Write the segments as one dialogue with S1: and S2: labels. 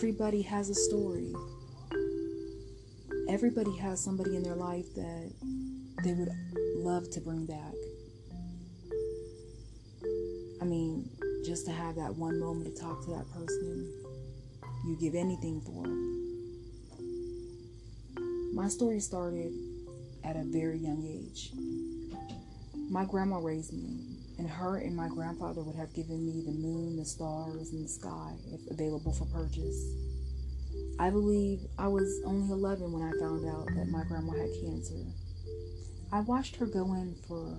S1: everybody has a story. Everybody has somebody in their life that they would love to bring back. I mean, just to have that one moment to talk to that person, you give anything for. My story started at a very young age. My grandma raised me, and her and my grandfather would have given me the moon, the stars, and the sky if available for purchase. I believe I was only 11 when I found out that my grandma had cancer. I watched her go in for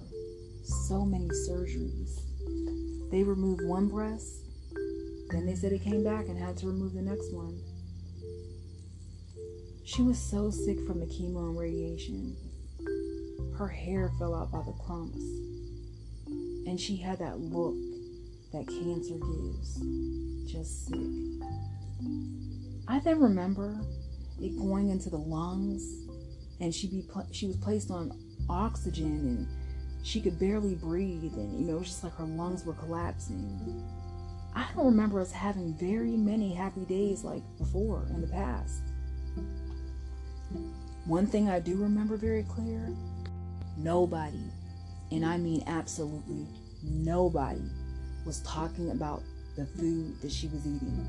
S1: so many surgeries. They removed one breast, then they said it came back and had to remove the next one. She was so sick from the chemo and radiation. Her hair fell out by the clumps. And she had that look that cancer gives just sick. I then remember it going into the lungs, and she be pl- she was placed on oxygen, and she could barely breathe, and you know, it was just like her lungs were collapsing. I don't remember us having very many happy days like before in the past. One thing I do remember very clear nobody, and I mean absolutely nobody, was talking about the food that she was eating.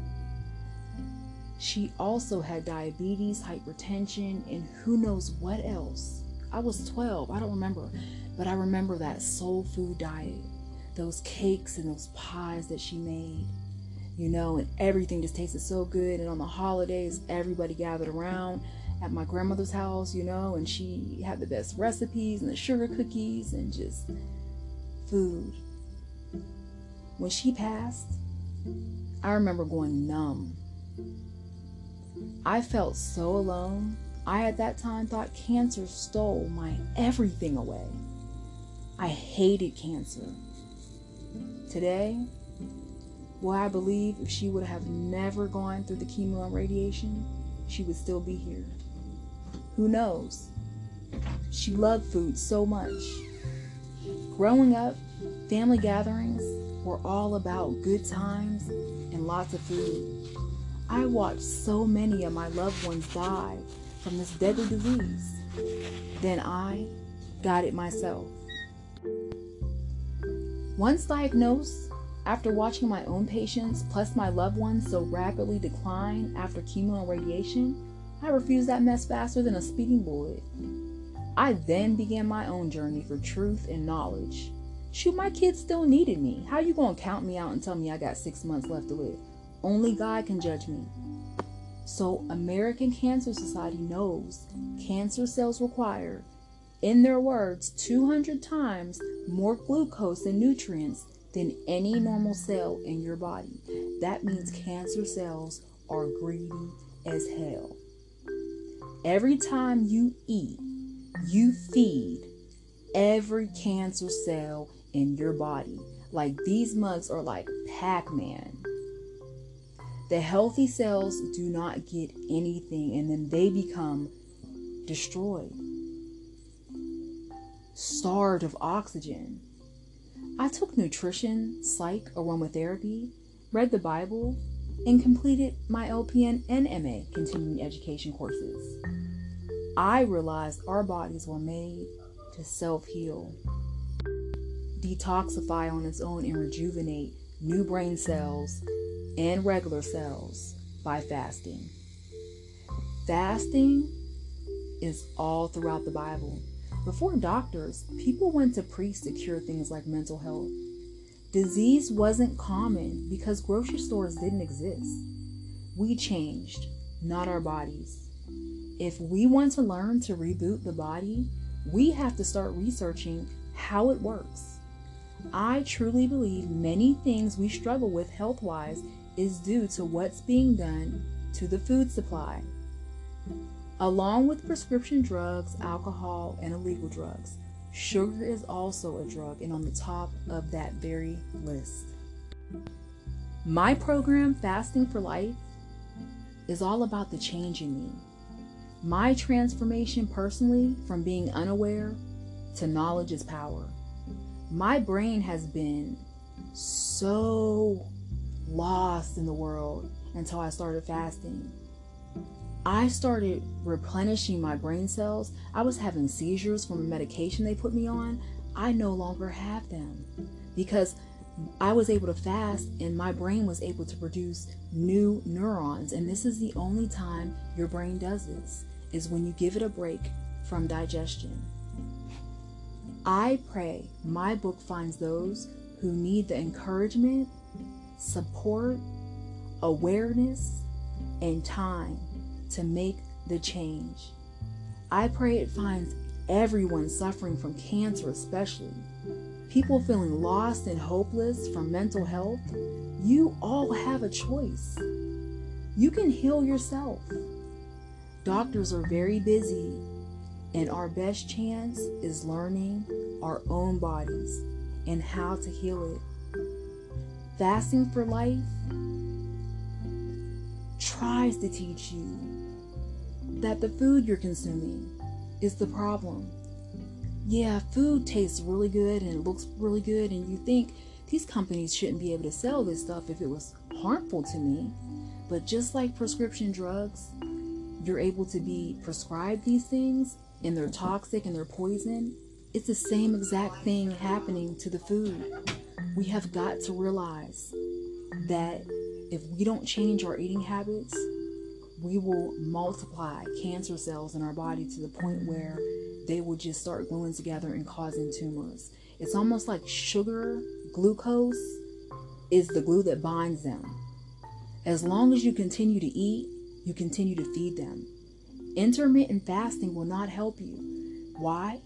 S1: She also had diabetes, hypertension, and who knows what else. I was 12, I don't remember, but I remember that soul food diet, those cakes and those pies that she made, you know, and everything just tasted so good. And on the holidays, everybody gathered around at my grandmother's house, you know, and she had the best recipes and the sugar cookies and just food. When she passed, I remember going numb. I felt so alone. I at that time thought cancer stole my everything away. I hated cancer. Today, well, I believe if she would have never gone through the chemo and radiation, she would still be here. Who knows? She loved food so much. Growing up, family gatherings were all about good times and lots of food. I watched so many of my loved ones die from this deadly disease. Then I got it myself. Once diagnosed, after watching my own patients plus my loved ones so rapidly decline after chemo and radiation, I refused that mess faster than a speeding bullet. I then began my own journey for truth and knowledge. Shoot, my kids still needed me. How you gonna count me out and tell me I got six months left to live? Only God can judge me. So, American Cancer Society knows cancer cells require, in their words, 200 times more glucose and nutrients than any normal cell in your body. That means cancer cells are greedy as hell. Every time you eat, you feed every cancer cell in your body. Like these mugs are like Pac Man. The healthy cells do not get anything and then they become destroyed, starved of oxygen. I took nutrition, psych, aromatherapy, read the Bible, and completed my LPN and MA continuing education courses. I realized our bodies were made to self heal, detoxify on its own, and rejuvenate new brain cells and regular cells by fasting. Fasting is all throughout the Bible. Before doctors, people went to priests to cure things like mental health. Disease wasn't common because grocery stores didn't exist. We changed, not our bodies. If we want to learn to reboot the body, we have to start researching how it works. I truly believe many things we struggle with health wise is due to what's being done to the food supply. Along with prescription drugs, alcohol, and illegal drugs, sugar is also a drug and on the top of that very list. My program, Fasting for Life, is all about the change in me. My transformation personally from being unaware to knowledge is power. My brain has been so lost in the world until I started fasting. I started replenishing my brain cells. I was having seizures from a medication they put me on. I no longer have them because I was able to fast and my brain was able to produce new neurons. And this is the only time your brain does this is when you give it a break from digestion. I pray my book finds those who need the encouragement, support, awareness, and time to make the change. I pray it finds everyone suffering from cancer, especially people feeling lost and hopeless from mental health. You all have a choice. You can heal yourself. Doctors are very busy, and our best chance is learning our own bodies and how to heal it. Fasting for life tries to teach you that the food you're consuming is the problem. Yeah, food tastes really good and it looks really good, and you think these companies shouldn't be able to sell this stuff if it was harmful to me. But just like prescription drugs, you're able to be prescribed these things and they're toxic and they're poison. It's the same exact thing happening to the food. We have got to realize that if we don't change our eating habits, we will multiply cancer cells in our body to the point where they will just start gluing together and causing tumors. It's almost like sugar, glucose is the glue that binds them. As long as you continue to eat, you continue to feed them. Intermittent fasting will not help you. Why?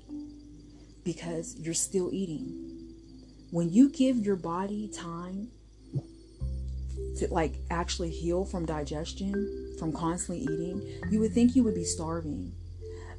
S1: Because you're still eating. When you give your body time to like actually heal from digestion, from constantly eating, you would think you would be starving.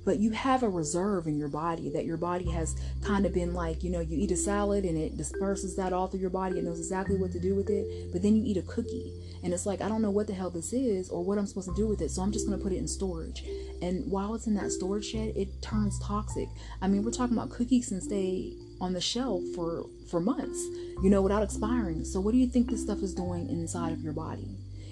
S1: But you have a reserve in your body that your body has kind of been like, you know, you eat a salad and it disperses that all through your body. It knows exactly what to do with it. But then you eat a cookie and it's like, I don't know what the hell this is or what I'm supposed to do with it. So I'm just going to put it in storage. And while it's in that storage shed, it turns toxic. I mean, we're talking about cookies and stay on the shelf for for months you know without expiring so what do you think this stuff is doing inside of your body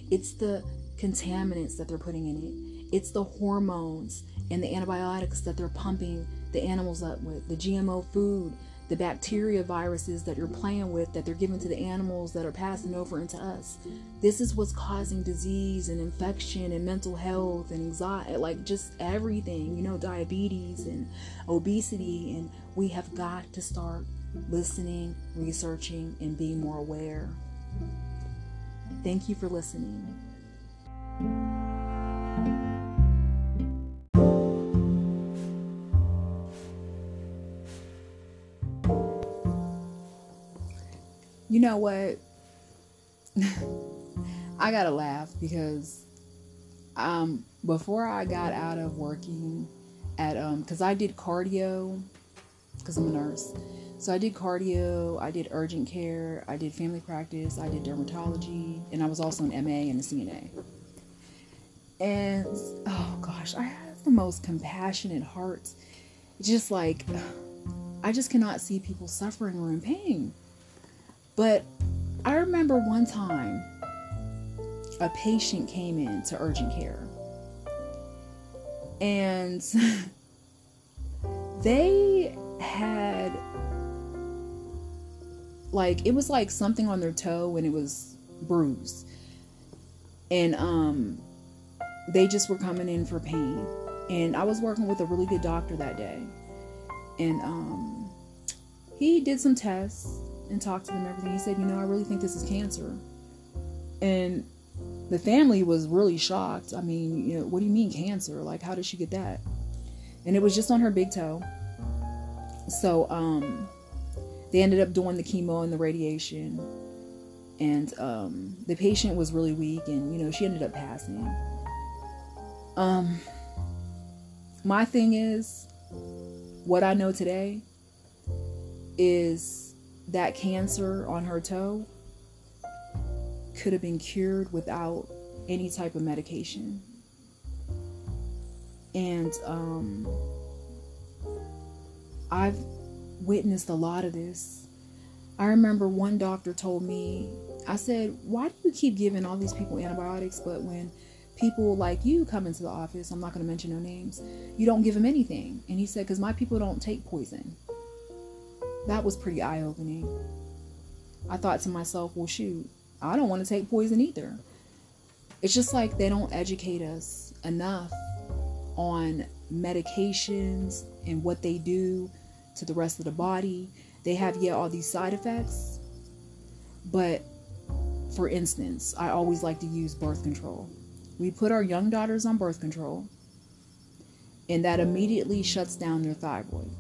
S1: it's the contaminants that they're putting in it it's the hormones and the antibiotics that they're pumping the animals up with the gmo food the bacteria viruses that you're playing with that they're giving to the animals that are passing over into us. This is what's causing disease and infection and mental health and anxiety, like just everything, you know, diabetes and obesity. And we have got to start listening, researching, and being more aware. Thank you for listening. Know what? I gotta laugh because um, before I got out of working at um, because I did cardio because I'm a nurse. So I did cardio, I did urgent care, I did family practice, I did dermatology, and I was also an MA and a CNA. And oh gosh, I have the most compassionate heart. Just like I just cannot see people suffering or in pain. But I remember one time a patient came in to urgent care. And they had like it was like something on their toe and it was bruised. And um they just were coming in for pain. And i was working with a really good doctor that day. And um he did some tests and talked to them everything. He said, "You know, I really think this is cancer." And the family was really shocked. I mean, you know, what do you mean cancer? Like, how did she get that? And it was just on her big toe. So, um, they ended up doing the chemo and the radiation, and um, the patient was really weak, and you know, she ended up passing. Um, my thing is, what I know today is that cancer on her toe could have been cured without any type of medication. And um, I've witnessed a lot of this. I remember one doctor told me, I said, Why do you keep giving all these people antibiotics, but when people like you come into the office, I'm not going to mention no names, you don't give them anything? And he said, Because my people don't take poison. That was pretty eye opening. I thought to myself, Well, shoot, I don't want to take poison either. It's just like they don't educate us enough on medications and what they do to the rest of the body. They have, yeah, all these side effects. But for instance, I always like to use birth control. We put our young daughters on birth control, and that immediately shuts down their thyroid.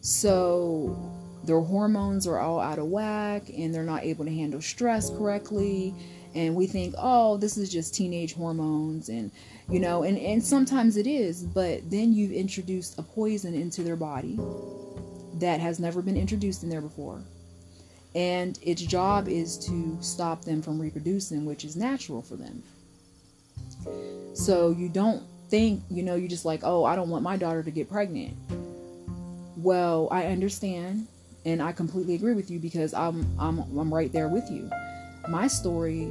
S1: So their hormones are all out of whack and they're not able to handle stress correctly. And we think oh this is just teenage hormones and you know and, and sometimes it is but then you've introduced a poison into their body that has never been introduced in there before. And its job is to stop them from reproducing which is natural for them. So you don't think you know you're just like oh i don't want my daughter to get pregnant well i understand and i completely agree with you because i'm i'm, I'm right there with you my story,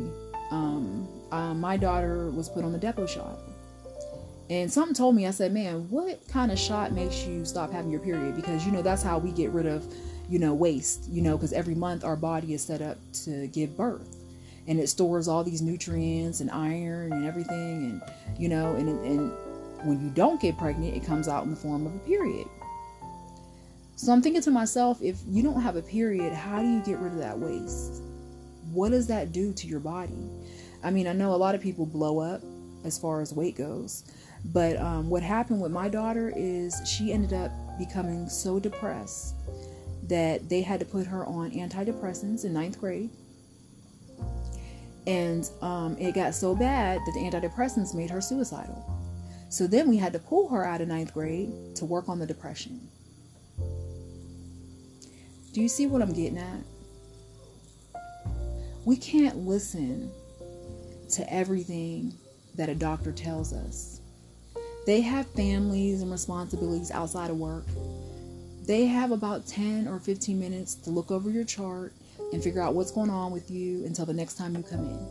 S1: um, uh, my daughter was put on the Depo shot. And something told me, I said, man, what kind of shot makes you stop having your period? Because, you know, that's how we get rid of, you know, waste, you know, because every month our body is set up to give birth. And it stores all these nutrients and iron and everything. And, you know, and, and when you don't get pregnant, it comes out in the form of a period. So I'm thinking to myself, if you don't have a period, how do you get rid of that waste? what does that do to your body? I mean, I know a lot of people blow up as far as weight goes, but um, what happened with my daughter is she ended up becoming so depressed that they had to put her on antidepressants in ninth grade. And um, it got so bad that the antidepressants made her suicidal. So then we had to pull her out of ninth grade to work on the depression. Do you see what I'm getting at? we can't listen to everything that a doctor tells us. They have families and responsibilities outside of work. They have about 10 or 15 minutes to look over your chart and figure out what's going on with you until the next time you come in.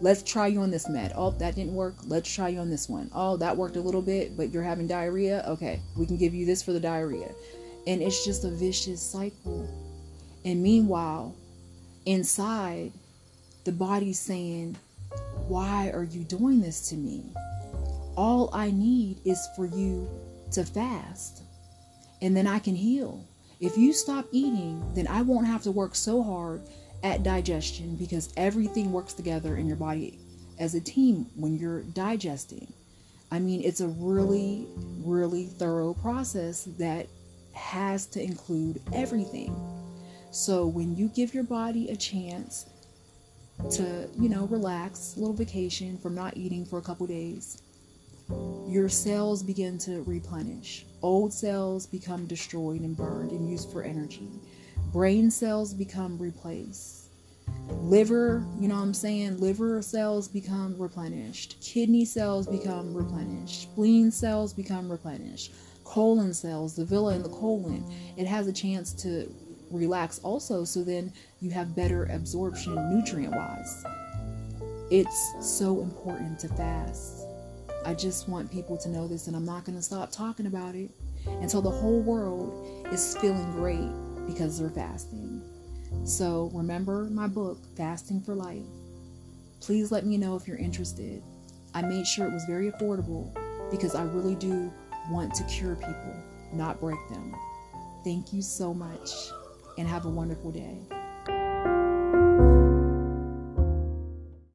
S1: Let's try you on this med. Oh, that didn't work. Let's try you on this one. Oh, that worked a little bit, but you're having diarrhea. Okay, we can give you this for the diarrhea. And it's just a vicious cycle. And meanwhile, inside, the body's saying, Why are you doing this to me? All I need is for you to fast, and then I can heal. If you stop eating, then I won't have to work so hard at digestion because everything works together in your body as a team when you're digesting. I mean, it's a really, really thorough process that has to include everything. So when you give your body a chance to, you know, relax, a little vacation from not eating for a couple days, your cells begin to replenish. Old cells become destroyed and burned and used for energy. Brain cells become replaced. Liver, you know what I'm saying? Liver cells become replenished. Kidney cells become replenished. Spleen cells become replenished. Colon cells, the villi in the colon, it has a chance to relax also so then you have better absorption nutrient wise it's so important to fast. I just want people to know this and i'm not going to stop talking about it until the whole world is feeling great because they're fasting. So remember my book fasting for life. Please let me know if you're interested. I made sure it was very affordable because i really do want to cure people not break them thank you so much and have a wonderful day.